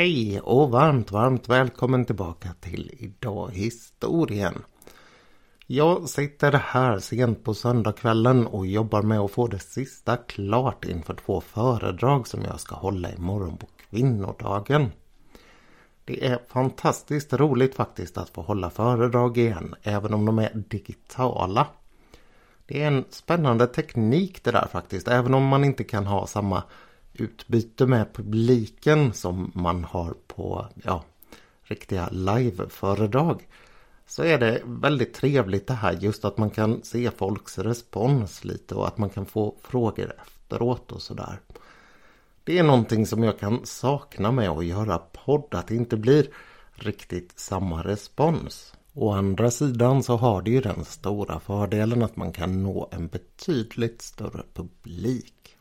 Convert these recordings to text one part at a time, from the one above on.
Hej och varmt, varmt välkommen tillbaka till Idag historien. Jag sitter här sent på söndagskvällen och jobbar med att få det sista klart inför två föredrag som jag ska hålla imorgon på kvinnodagen. Det är fantastiskt roligt faktiskt att få hålla föredrag igen, även om de är digitala. Det är en spännande teknik det där faktiskt, även om man inte kan ha samma utbyte med publiken som man har på ja, riktiga liveföredrag. Så är det väldigt trevligt det här just att man kan se folks respons lite och att man kan få frågor efteråt och sådär. Det är någonting som jag kan sakna med att göra podd, att det inte blir riktigt samma respons. Å andra sidan så har det ju den stora fördelen att man kan nå en betydligt större publik.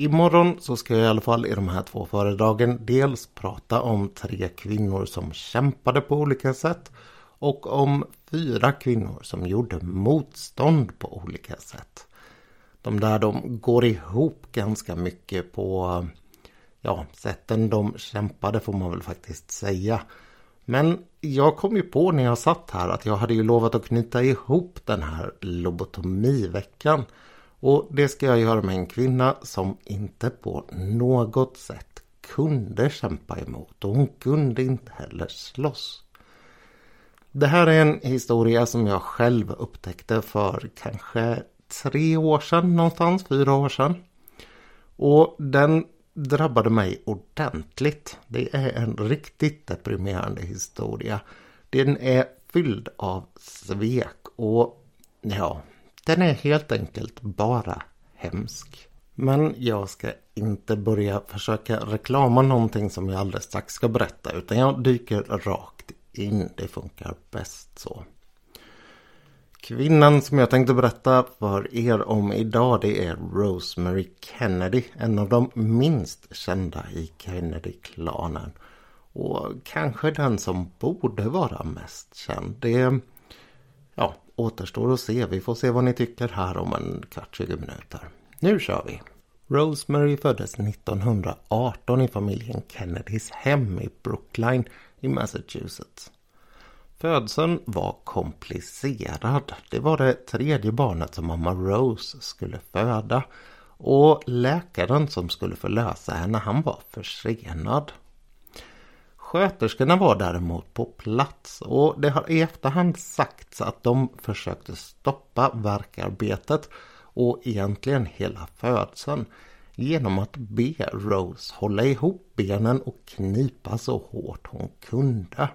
Imorgon så ska jag i alla fall i de här två föredragen dels prata om tre kvinnor som kämpade på olika sätt och om fyra kvinnor som gjorde motstånd på olika sätt. De där de går ihop ganska mycket på ja, sätten de kämpade får man väl faktiskt säga. Men jag kom ju på när jag satt här att jag hade ju lovat att knyta ihop den här lobotomiveckan och det ska jag göra med en kvinna som inte på något sätt kunde kämpa emot och hon kunde inte heller slåss. Det här är en historia som jag själv upptäckte för kanske tre år sedan någonstans, fyra år sedan. Och den drabbade mig ordentligt. Det är en riktigt deprimerande historia. Den är fylld av svek och ja, den är helt enkelt bara hemsk. Men jag ska inte börja försöka reklama någonting som jag alldeles strax ska berätta utan jag dyker rakt in. Det funkar bäst så. Kvinnan som jag tänkte berätta för er om idag det är Rosemary Kennedy. En av de minst kända i Kennedy-klanen. Och kanske den som borde vara mest känd. Det ja, återstår att se. Vi får se vad ni tycker här om en kvart, 20 minuter. Nu kör vi! Rosemary föddes 1918 i familjen Kennedys hem i Brookline i Massachusetts. Födseln var komplicerad. Det var det tredje barnet som mamma Rose skulle föda och läkaren som skulle förlösa henne han var försenad. Sköterskorna var däremot på plats och det har i efterhand sagts att de försökte stoppa verkarbetet och egentligen hela födseln genom att be Rose hålla ihop benen och knipa så hårt hon kunde.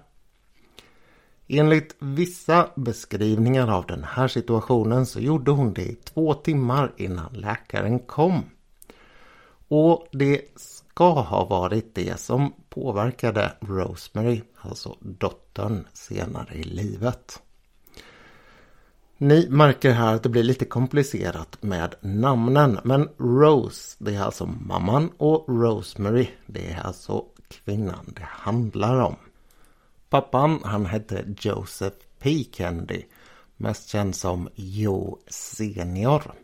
Enligt vissa beskrivningar av den här situationen så gjorde hon det i två timmar innan läkaren kom. Och det ska ha varit det som påverkade Rosemary, alltså dottern, senare i livet. Ni märker här att det blir lite komplicerat med namnen. Men Rose, det är alltså mamman och Rosemary, det är alltså kvinnan det handlar om. Pappan, han hette Joseph P. Kennedy, mest känd som Joe Senior.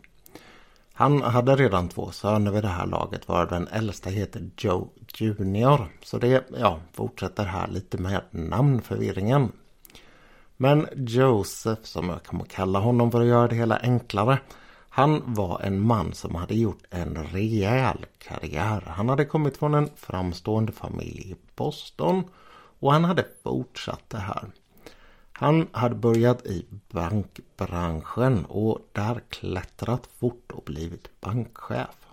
Han hade redan två söner vid det här laget varav den äldsta heter Joe Junior. Så det ja, fortsätter här lite med namnförvirringen. Men Joseph, som jag kommer kalla honom för att göra det hela enklare. Han var en man som hade gjort en rejäl karriär. Han hade kommit från en framstående familj i Boston och han hade fortsatt det här. Han hade börjat i bankbranschen och där klättrat fort och blivit bankchef.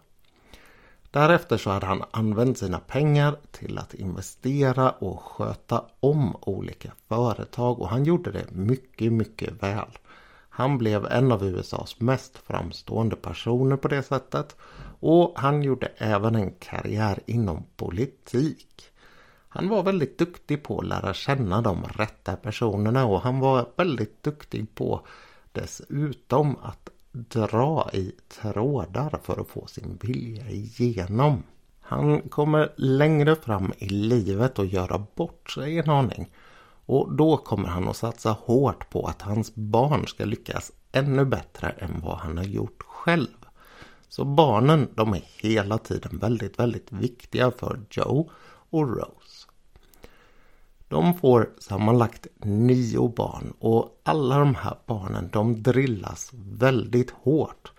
Därefter så hade han använt sina pengar till att investera och sköta om olika företag och han gjorde det mycket, mycket väl. Han blev en av USAs mest framstående personer på det sättet och han gjorde även en karriär inom politik. Han var väldigt duktig på att lära känna de rätta personerna och han var väldigt duktig på dessutom att dra i trådar för att få sin vilja igenom. Han kommer längre fram i livet och göra bort sig en aning. Och då kommer han att satsa hårt på att hans barn ska lyckas ännu bättre än vad han har gjort själv. Så barnen de är hela tiden väldigt, väldigt viktiga för Joe och Rose. De får sammanlagt nio barn och alla de här barnen de drillas väldigt hårt.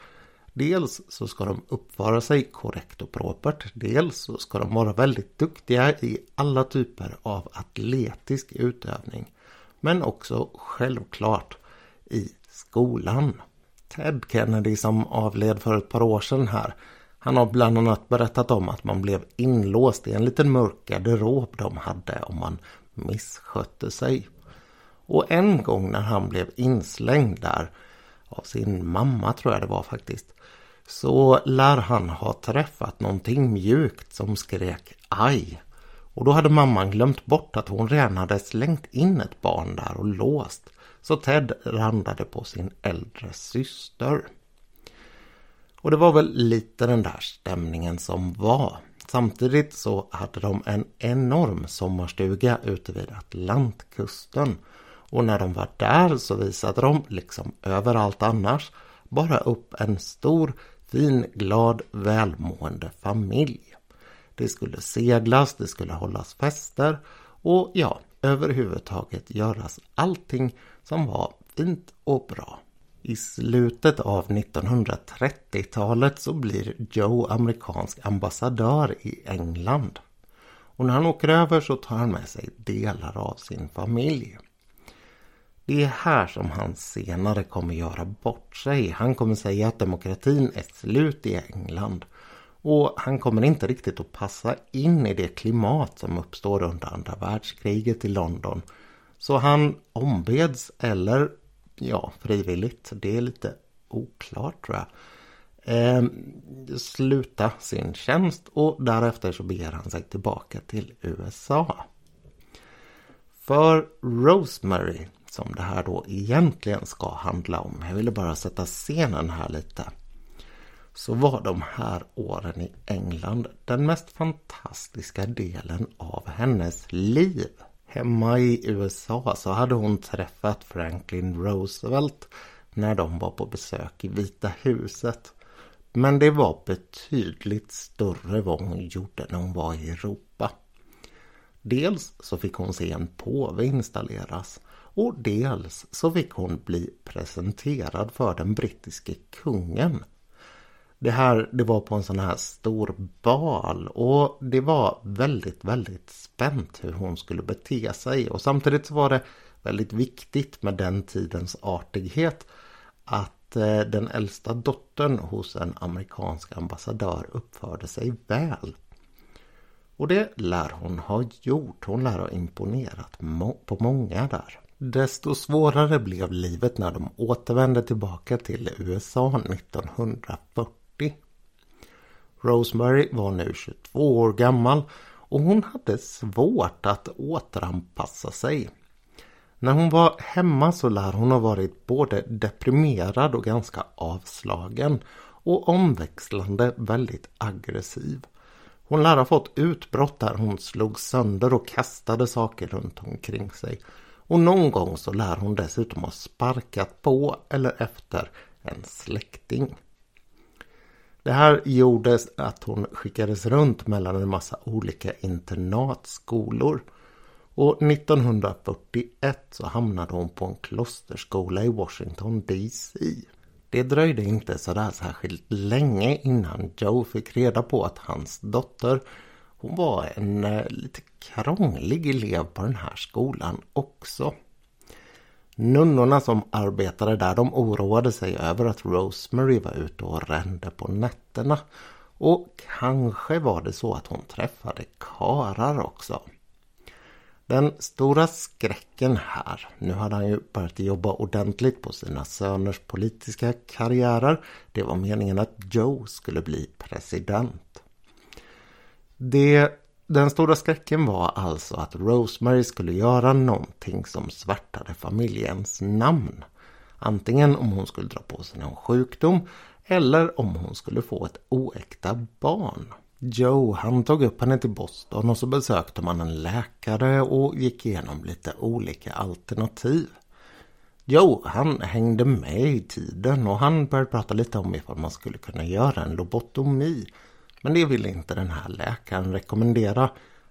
Dels så ska de uppföra sig korrekt och propert. Dels så ska de vara väldigt duktiga i alla typer av atletisk utövning. Men också självklart i skolan. Ted Kennedy som avled för ett par år sedan här. Han har bland annat berättat om att man blev inlåst i en liten mörk garderob de hade om man misskötte sig. Och en gång när han blev inslängd där av sin mamma tror jag det var faktiskt. Så lär han ha träffat någonting mjukt som skrek aj. Och då hade mamman glömt bort att hon redan hade slängt in ett barn där och låst. Så Ted randade på sin äldre syster. Och det var väl lite den där stämningen som var. Samtidigt så hade de en enorm sommarstuga ute vid Atlantkusten. Och när de var där så visade de, liksom överallt annars, bara upp en stor, fin, glad, välmående familj. Det skulle seglas, det skulle hållas fester och ja, överhuvudtaget göras allting som var fint och bra. I slutet av 1930-talet så blir Joe amerikansk ambassadör i England. Och när han åker över så tar han med sig delar av sin familj. Det är här som han senare kommer göra bort sig. Han kommer säga att demokratin är slut i England. Och han kommer inte riktigt att passa in i det klimat som uppstår under andra världskriget i London. Så han ombeds eller ja, frivilligt. Det är lite oklart tror jag. Eh, sluta sin tjänst och därefter så beger han sig tillbaka till USA. För Rosemary, som det här då egentligen ska handla om, jag ville bara sätta scenen här lite. Så var de här åren i England den mest fantastiska delen av hennes liv. Hemma i USA så hade hon träffat Franklin Roosevelt när de var på besök i Vita huset. Men det var betydligt större vad hon gjorde när hon var i Europa. Dels så fick hon se en påve installeras och dels så fick hon bli presenterad för den brittiske kungen det här det var på en sån här stor bal och det var väldigt, väldigt spänt hur hon skulle bete sig och samtidigt så var det väldigt viktigt med den tidens artighet att eh, den äldsta dottern hos en amerikansk ambassadör uppförde sig väl. Och det lär hon ha gjort. Hon lär ha imponerat på många där. Desto svårare blev livet när de återvände tillbaka till USA 1940. Rosemary var nu 22 år gammal och hon hade svårt att återanpassa sig. När hon var hemma så lär hon ha varit både deprimerad och ganska avslagen och omväxlande väldigt aggressiv. Hon lär ha fått utbrott där hon slog sönder och kastade saker runt omkring sig. Och någon gång så lär hon dessutom ha sparkat på eller efter en släkting. Det här gjorde att hon skickades runt mellan en massa olika internatskolor. Och 1941 så hamnade hon på en klosterskola i Washington DC. Det dröjde inte sådär särskilt länge innan Joe fick reda på att hans dotter hon var en eh, lite krånglig elev på den här skolan också. Nunnorna som arbetade där de oroade sig över att Rosemary var ute och rände på nätterna. Och kanske var det så att hon träffade karar också. Den stora skräcken här, nu hade han ju börjat jobba ordentligt på sina söners politiska karriärer. Det var meningen att Joe skulle bli president. Det den stora skräcken var alltså att Rosemary skulle göra någonting som svärtade familjens namn. Antingen om hon skulle dra på sig någon sjukdom eller om hon skulle få ett oäkta barn. Joe han tog upp henne till Boston och så besökte man en läkare och gick igenom lite olika alternativ. Joe han hängde med i tiden och han började prata lite om ifall man skulle kunna göra en lobotomi men det vill inte den här läkaren rekommendera.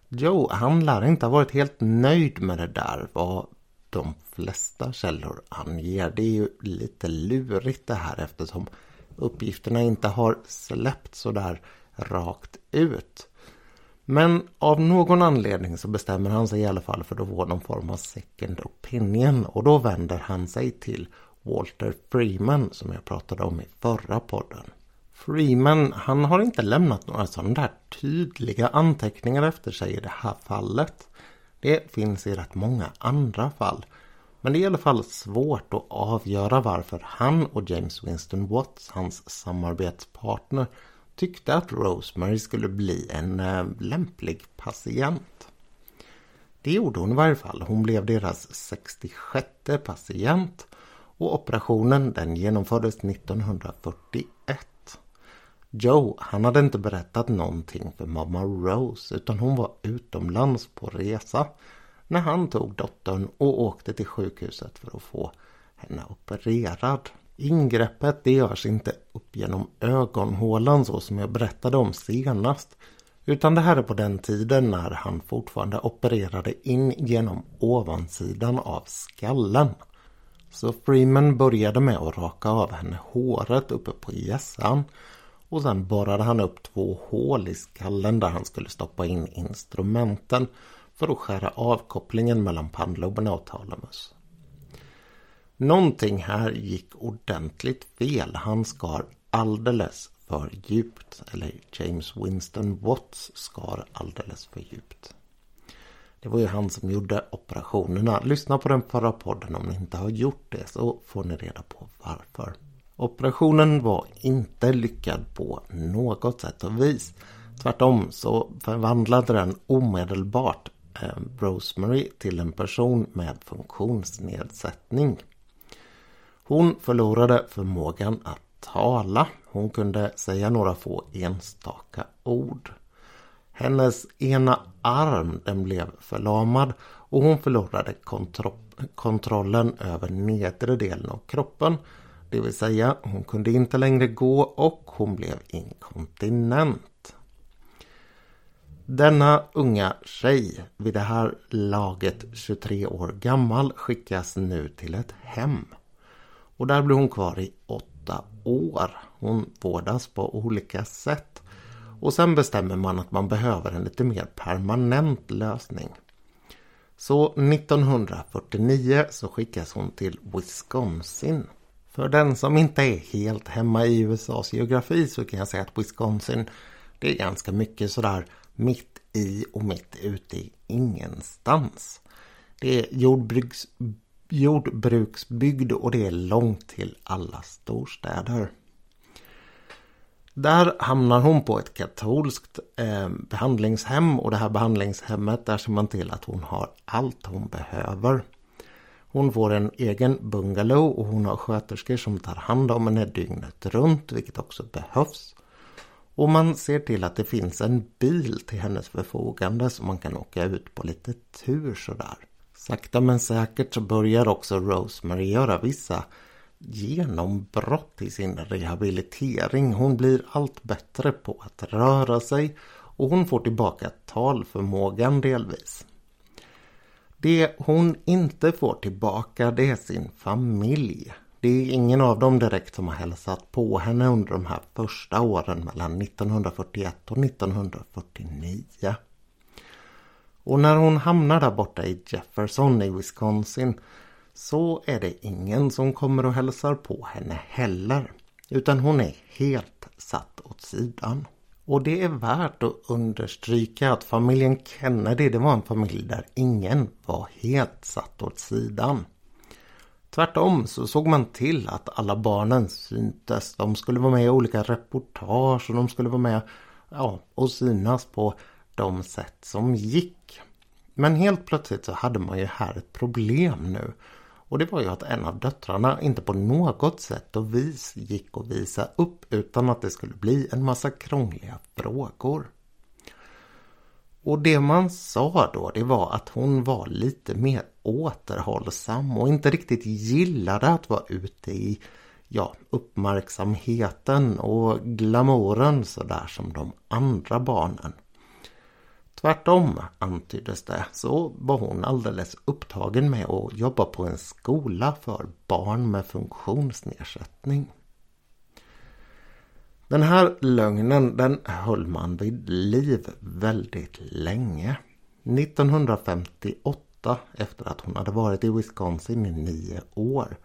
Joe, han lär inte ha varit helt nöjd med det där vad de flesta källor anger. Det är ju lite lurigt det här eftersom uppgifterna inte har släppt sådär rakt ut. Men av någon anledning så bestämmer han sig i alla fall för att få någon form av second opinion och då vänder han sig till Walter Freeman som jag pratade om i förra podden. Freeman, han har inte lämnat några sådana där tydliga anteckningar efter sig i det här fallet. Det finns i rätt många andra fall. Men det är i alla fall svårt att avgöra varför han och James Winston Watts, hans samarbetspartner, tyckte att Rosemary skulle bli en eh, lämplig patient. Det gjorde hon i varje fall. Hon blev deras 66 patient och operationen den genomfördes 1941. Joe, han hade inte berättat någonting för mamma Rose utan hon var utomlands på resa när han tog dottern och åkte till sjukhuset för att få henne opererad. Ingreppet det görs inte upp genom ögonhålan så som jag berättade om senast. Utan det här är på den tiden när han fortfarande opererade in genom ovansidan av skallen. Så Freeman började med att raka av henne håret uppe på hjässan och sen borrade han upp två hål i skallen där han skulle stoppa in instrumenten för att skära av kopplingen mellan pannloberna och talamus. Någonting här gick ordentligt fel. Han skar alldeles för djupt. Eller James Winston Watts skar alldeles för djupt. Det var ju han som gjorde operationerna. Lyssna på den förra podden om ni inte har gjort det så får ni reda på varför. Operationen var inte lyckad på något sätt och vis. Tvärtom så förvandlade den omedelbart eh, Rosemary till en person med funktionsnedsättning. Hon förlorade förmågan att tala. Hon kunde säga några få enstaka ord. Hennes ena arm den blev förlamad och hon förlorade kontro kontrollen över nedre delen av kroppen. Det vill säga hon kunde inte längre gå och hon blev inkontinent. Denna unga tjej, vid det här laget 23 år gammal, skickas nu till ett hem. Och där blir hon kvar i åtta år. Hon vårdas på olika sätt. Och sen bestämmer man att man behöver en lite mer permanent lösning. Så 1949 så skickas hon till Wisconsin. För den som inte är helt hemma i USAs geografi så kan jag säga att Wisconsin det är ganska mycket sådär mitt i och mitt ute i ingenstans. Det är jordbruks, jordbruksbygd och det är långt till alla storstäder. Där hamnar hon på ett katolskt eh, behandlingshem och det här behandlingshemmet där ser man till att hon har allt hon behöver. Hon får en egen bungalow och hon har sköterskor som tar hand om henne dygnet runt vilket också behövs. Och man ser till att det finns en bil till hennes förfogande så man kan åka ut på lite tur sådär. Sakta men säkert så börjar också Rosemary göra vissa genombrott i sin rehabilitering. Hon blir allt bättre på att röra sig och hon får tillbaka talförmågan delvis. Det hon inte får tillbaka det är sin familj. Det är ingen av dem direkt som har hälsat på henne under de här första åren mellan 1941 och 1949. Och när hon hamnar där borta i Jefferson i Wisconsin så är det ingen som kommer och hälsar på henne heller. Utan hon är helt satt åt sidan. Och det är värt att understryka att familjen Kennedy det var en familj där ingen var helt satt åt sidan. Tvärtom så såg man till att alla barnen syntes. De skulle vara med i olika reportage och de skulle vara med ja, och synas på de sätt som gick. Men helt plötsligt så hade man ju här ett problem nu. Och det var ju att en av döttrarna inte på något sätt och vis gick att visa upp utan att det skulle bli en massa krångliga frågor. Och det man sa då det var att hon var lite mer återhållsam och inte riktigt gillade att vara ute i ja, uppmärksamheten och glamouren sådär som de andra barnen. Tvärtom antyddes det så var hon alldeles upptagen med att jobba på en skola för barn med funktionsnedsättning. Den här lögnen den höll man vid liv väldigt länge. 1958 efter att hon hade varit i Wisconsin i nio år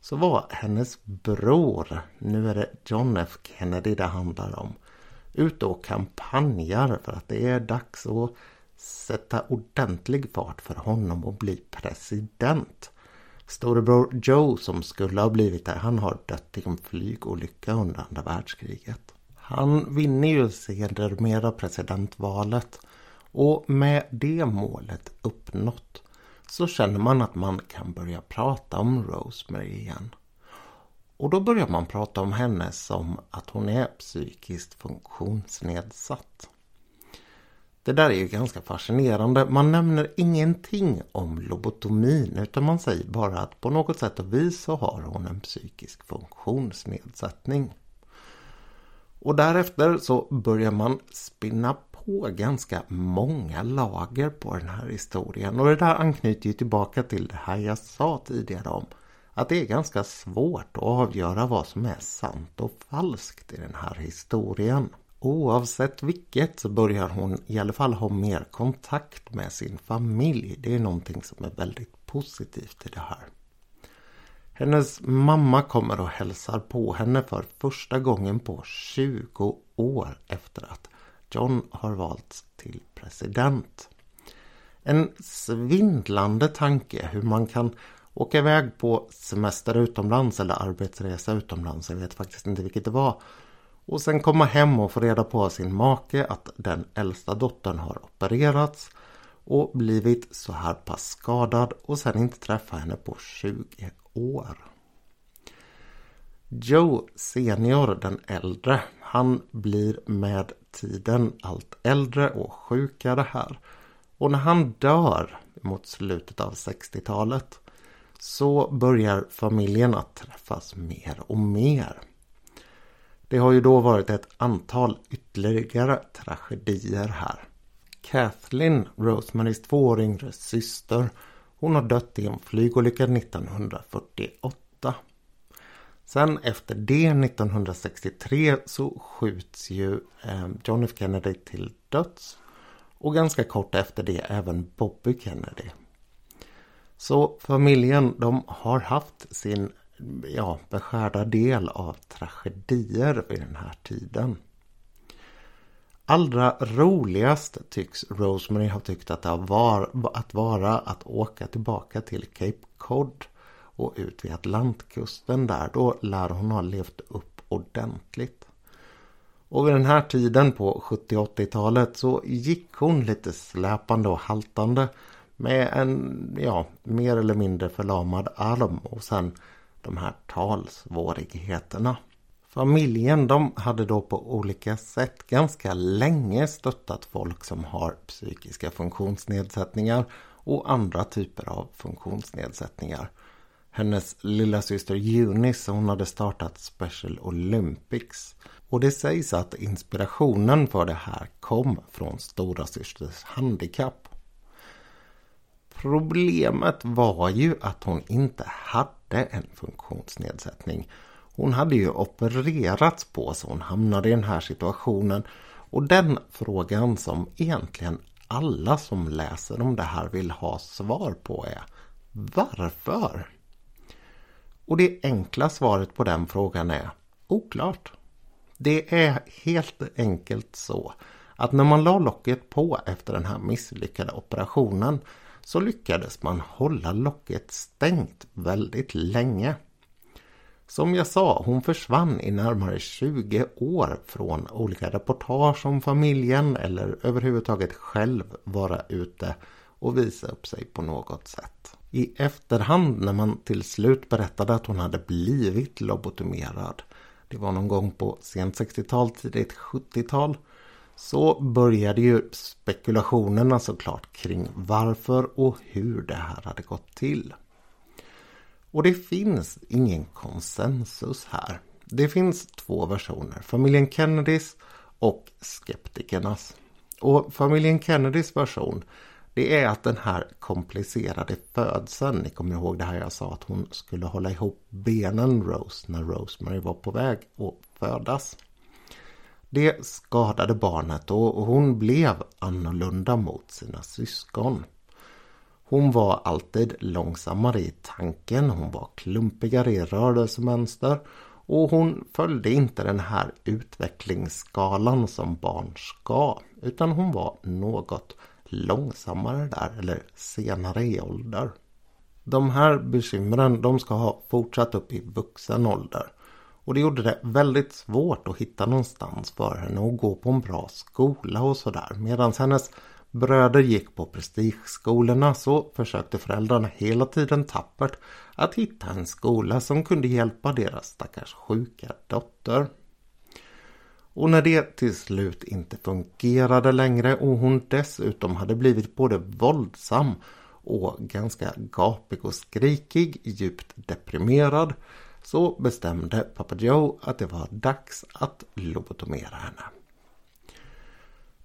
så var hennes bror, nu är det John F Kennedy det handlar om, ute och kampanjar för att det är dags att sätta ordentlig fart för honom att bli president. Storebror Joe som skulle ha blivit det, han har dött i en flygolycka under andra världskriget. Han vinner ju sedermera presidentvalet och med det målet uppnått så känner man att man kan börja prata om Rosemary igen. Och då börjar man prata om henne som att hon är psykiskt funktionsnedsatt. Det där är ju ganska fascinerande. Man nämner ingenting om lobotomin utan man säger bara att på något sätt och vis så har hon en psykisk funktionsnedsättning. Och därefter så börjar man spinna på ganska många lager på den här historien. Och det där anknyter ju tillbaka till det här jag sa tidigare om att det är ganska svårt att avgöra vad som är sant och falskt i den här historien. Oavsett vilket så börjar hon i alla fall ha mer kontakt med sin familj. Det är någonting som är väldigt positivt i det här. Hennes mamma kommer och hälsar på henne för första gången på 20 år efter att John har valts till president. En svindlande tanke hur man kan åka iväg på semester utomlands eller arbetsresa utomlands, jag vet faktiskt inte vilket det var. Och sen komma hem och få reda på av sin make att den äldsta dottern har opererats och blivit så här pass skadad och sen inte träffa henne på 20 år. Joe senior, den äldre, han blir med tiden allt äldre och sjukare här. Och när han dör mot slutet av 60-talet så börjar familjen att träffas mer och mer. Det har ju då varit ett antal ytterligare tragedier här. Kathleen, Rosemarys två år yngre syster, hon har dött i en flygolycka 1948. Sen efter det 1963 så skjuts ju eh, John F Kennedy till döds. Och ganska kort efter det även Bobby Kennedy. Så familjen de har haft sin ja, beskärda del av tragedier vid den här tiden. Allra roligast tycks Rosemary ha tyckt att det var att vara att åka tillbaka till Cape Cod och ut vid Atlantkusten där. Då lär hon ha levt upp ordentligt. Och vid den här tiden på 70-80-talet så gick hon lite släpande och haltande med en, ja, mer eller mindre förlamad arm och sen de här talsvårigheterna. Familjen de hade då på olika sätt ganska länge stöttat folk som har psykiska funktionsnedsättningar och andra typer av funktionsnedsättningar. Hennes lilla syster Eunice hon hade startat Special Olympics. Och det sägs att inspirationen för det här kom från stora systers handikapp. Problemet var ju att hon inte hade en funktionsnedsättning. Hon hade ju opererats på så hon hamnade i den här situationen. Och den frågan som egentligen alla som läser om det här vill ha svar på är Varför? Och det enkla svaret på den frågan är oklart. Det är helt enkelt så att när man la locket på efter den här misslyckade operationen så lyckades man hålla locket stängt väldigt länge. Som jag sa, hon försvann i närmare 20 år från olika reportage om familjen eller överhuvudtaget själv vara ute och visa upp sig på något sätt. I efterhand när man till slut berättade att hon hade blivit lobotomerad, det var någon gång på sent 60-tal, tidigt 70-tal, så började ju spekulationerna såklart kring varför och hur det här hade gått till. Och det finns ingen konsensus här. Det finns två versioner, familjen Kennedys och skeptikernas. Och familjen Kennedys version det är att den här komplicerade födseln, ni kommer ihåg det här jag sa att hon skulle hålla ihop benen Rose när Rosemary var på väg att födas. Det skadade barnet och hon blev annorlunda mot sina syskon. Hon var alltid långsammare i tanken, hon var klumpigare i rörelsemönster och hon följde inte den här utvecklingsskalan som barn ska utan hon var något långsammare där eller senare i ålder. De här bekymren de ska ha fortsatt upp i vuxen ålder. Och det gjorde det väldigt svårt att hitta någonstans för henne och gå på en bra skola och sådär. Medan hennes bröder gick på prestigeskolorna så försökte föräldrarna hela tiden tappert att hitta en skola som kunde hjälpa deras stackars sjuka dotter. Och när det till slut inte fungerade längre och hon dessutom hade blivit både våldsam och ganska gapig och skrikig, djupt deprimerad så bestämde pappa Joe att det var dags att lobotomera henne.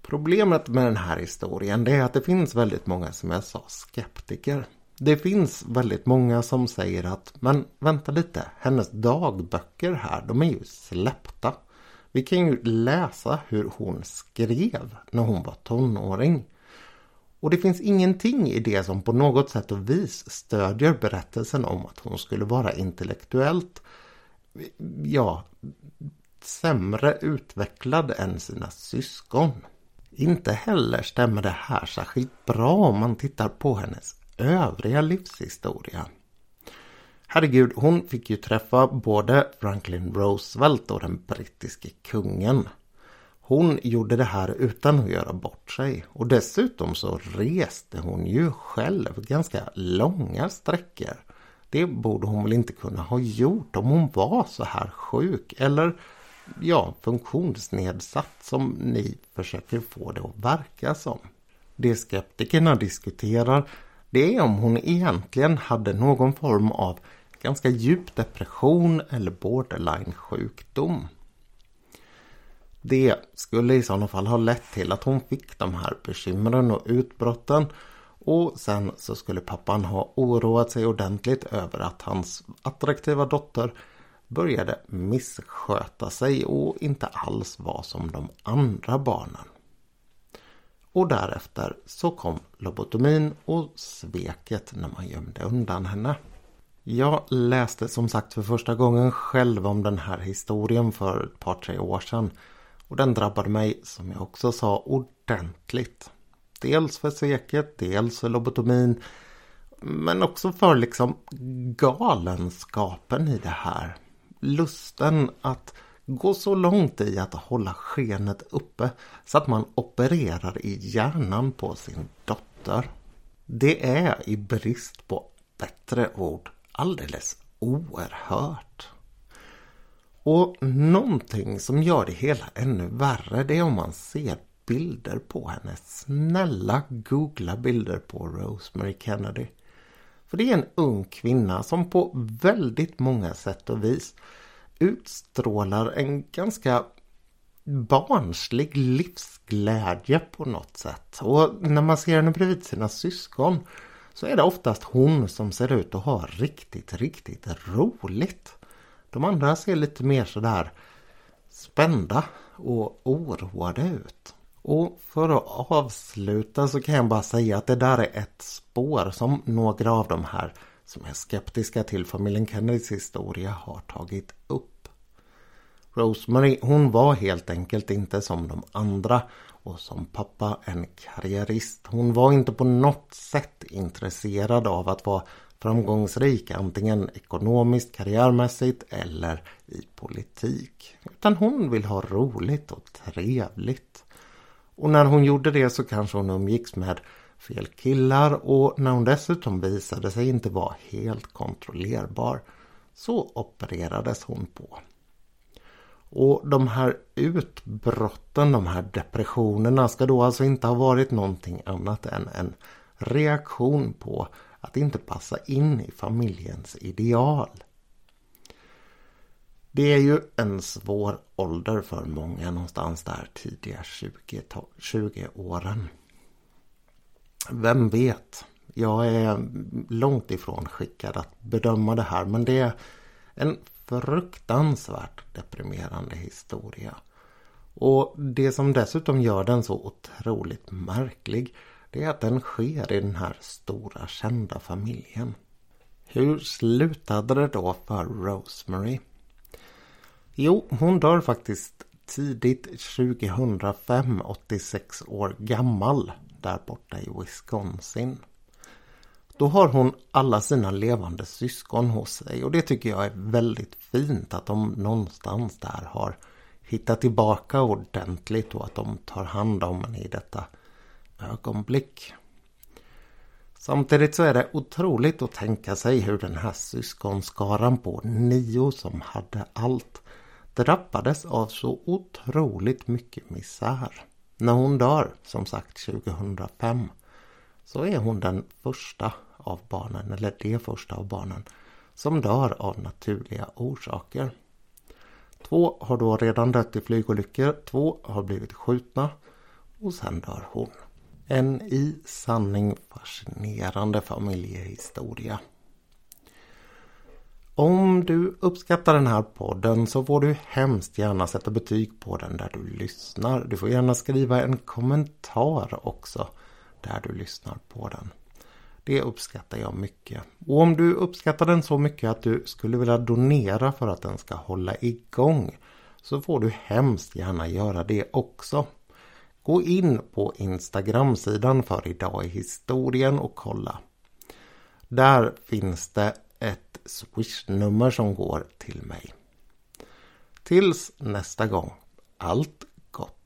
Problemet med den här historien är att det finns väldigt många som jag sa skeptiker. Det finns väldigt många som säger att men vänta lite, hennes dagböcker här de är ju släppta. Vi kan ju läsa hur hon skrev när hon var tonåring. Och det finns ingenting i det som på något sätt och vis stödjer berättelsen om att hon skulle vara intellektuellt, ja, sämre utvecklad än sina syskon. Inte heller stämmer det här särskilt bra om man tittar på hennes övriga livshistoria. Herregud, hon fick ju träffa både Franklin Roosevelt och den brittiske kungen. Hon gjorde det här utan att göra bort sig och dessutom så reste hon ju själv ganska långa sträckor. Det borde hon väl inte kunna ha gjort om hon var så här sjuk eller ja, funktionsnedsatt som ni försöker få det att verka som. Det skeptikerna diskuterar det är om hon egentligen hade någon form av ganska djup depression eller borderline sjukdom. Det skulle i sådana fall ha lett till att hon fick de här bekymren och utbrotten och sen så skulle pappan ha oroat sig ordentligt över att hans attraktiva dotter började missköta sig och inte alls var som de andra barnen. Och därefter så kom lobotomin och sveket när man gömde undan henne. Jag läste som sagt för första gången själv om den här historien för ett par tre år sedan. Och den drabbade mig, som jag också sa, ordentligt. Dels för sveket, dels för lobotomin. Men också för liksom galenskapen i det här. Lusten att gå så långt i att hålla skenet uppe så att man opererar i hjärnan på sin dotter. Det är i brist på bättre ord alldeles oerhört. Och någonting som gör det hela ännu värre det är om man ser bilder på henne. Snälla googla bilder på Rosemary Kennedy. För det är en ung kvinna som på väldigt många sätt och vis utstrålar en ganska barnslig livsglädje på något sätt. Och när man ser henne bredvid sina syskon så är det oftast hon som ser ut att ha riktigt, riktigt roligt. De andra ser lite mer sådär spända och oroade ut. Och för att avsluta så kan jag bara säga att det där är ett spår som några av de här som är skeptiska till familjen Kennedys historia har tagit upp. Rosemary hon var helt enkelt inte som de andra och som pappa en karriärist. Hon var inte på något sätt intresserad av att vara framgångsrik antingen ekonomiskt, karriärmässigt eller i politik. Utan hon vill ha roligt och trevligt. Och när hon gjorde det så kanske hon umgicks med fel killar och när hon dessutom visade sig inte vara helt kontrollerbar så opererades hon på. Och de här utbrotten, de här depressionerna ska då alltså inte ha varit någonting annat än en reaktion på att inte passa in i familjens ideal. Det är ju en svår ålder för många någonstans där tidiga 20, 20 åren. Vem vet? Jag är långt ifrån skickad att bedöma det här men det är en fruktansvärt deprimerande historia. Och det som dessutom gör den så otroligt märklig det är att den sker i den här stora kända familjen. Hur slutade det då för Rosemary? Jo, hon dör faktiskt tidigt 2005, 86 år gammal, där borta i Wisconsin. Då har hon alla sina levande syskon hos sig och det tycker jag är väldigt fint att de någonstans där har hittat tillbaka ordentligt och att de tar hand om henne i detta ögonblick. Samtidigt så är det otroligt att tänka sig hur den här syskonskaran på nio som hade allt drabbades av så otroligt mycket misär. När hon dör, som sagt 2005, så är hon den första av barnen, eller det första av barnen, som dör av naturliga orsaker. Två har då redan dött i flygolyckor, två har blivit skjutna och sen dör hon. En i sanning fascinerande familjehistoria. Om du uppskattar den här podden så får du hemskt gärna sätta betyg på den där du lyssnar. Du får gärna skriva en kommentar också där du lyssnar på den. Det uppskattar jag mycket. Och om du uppskattar den så mycket att du skulle vilja donera för att den ska hålla igång så får du hemskt gärna göra det också. Gå in på Instagram-sidan för Idag i historien och kolla. Där finns det ett swishnummer som går till mig. Tills nästa gång, allt gott!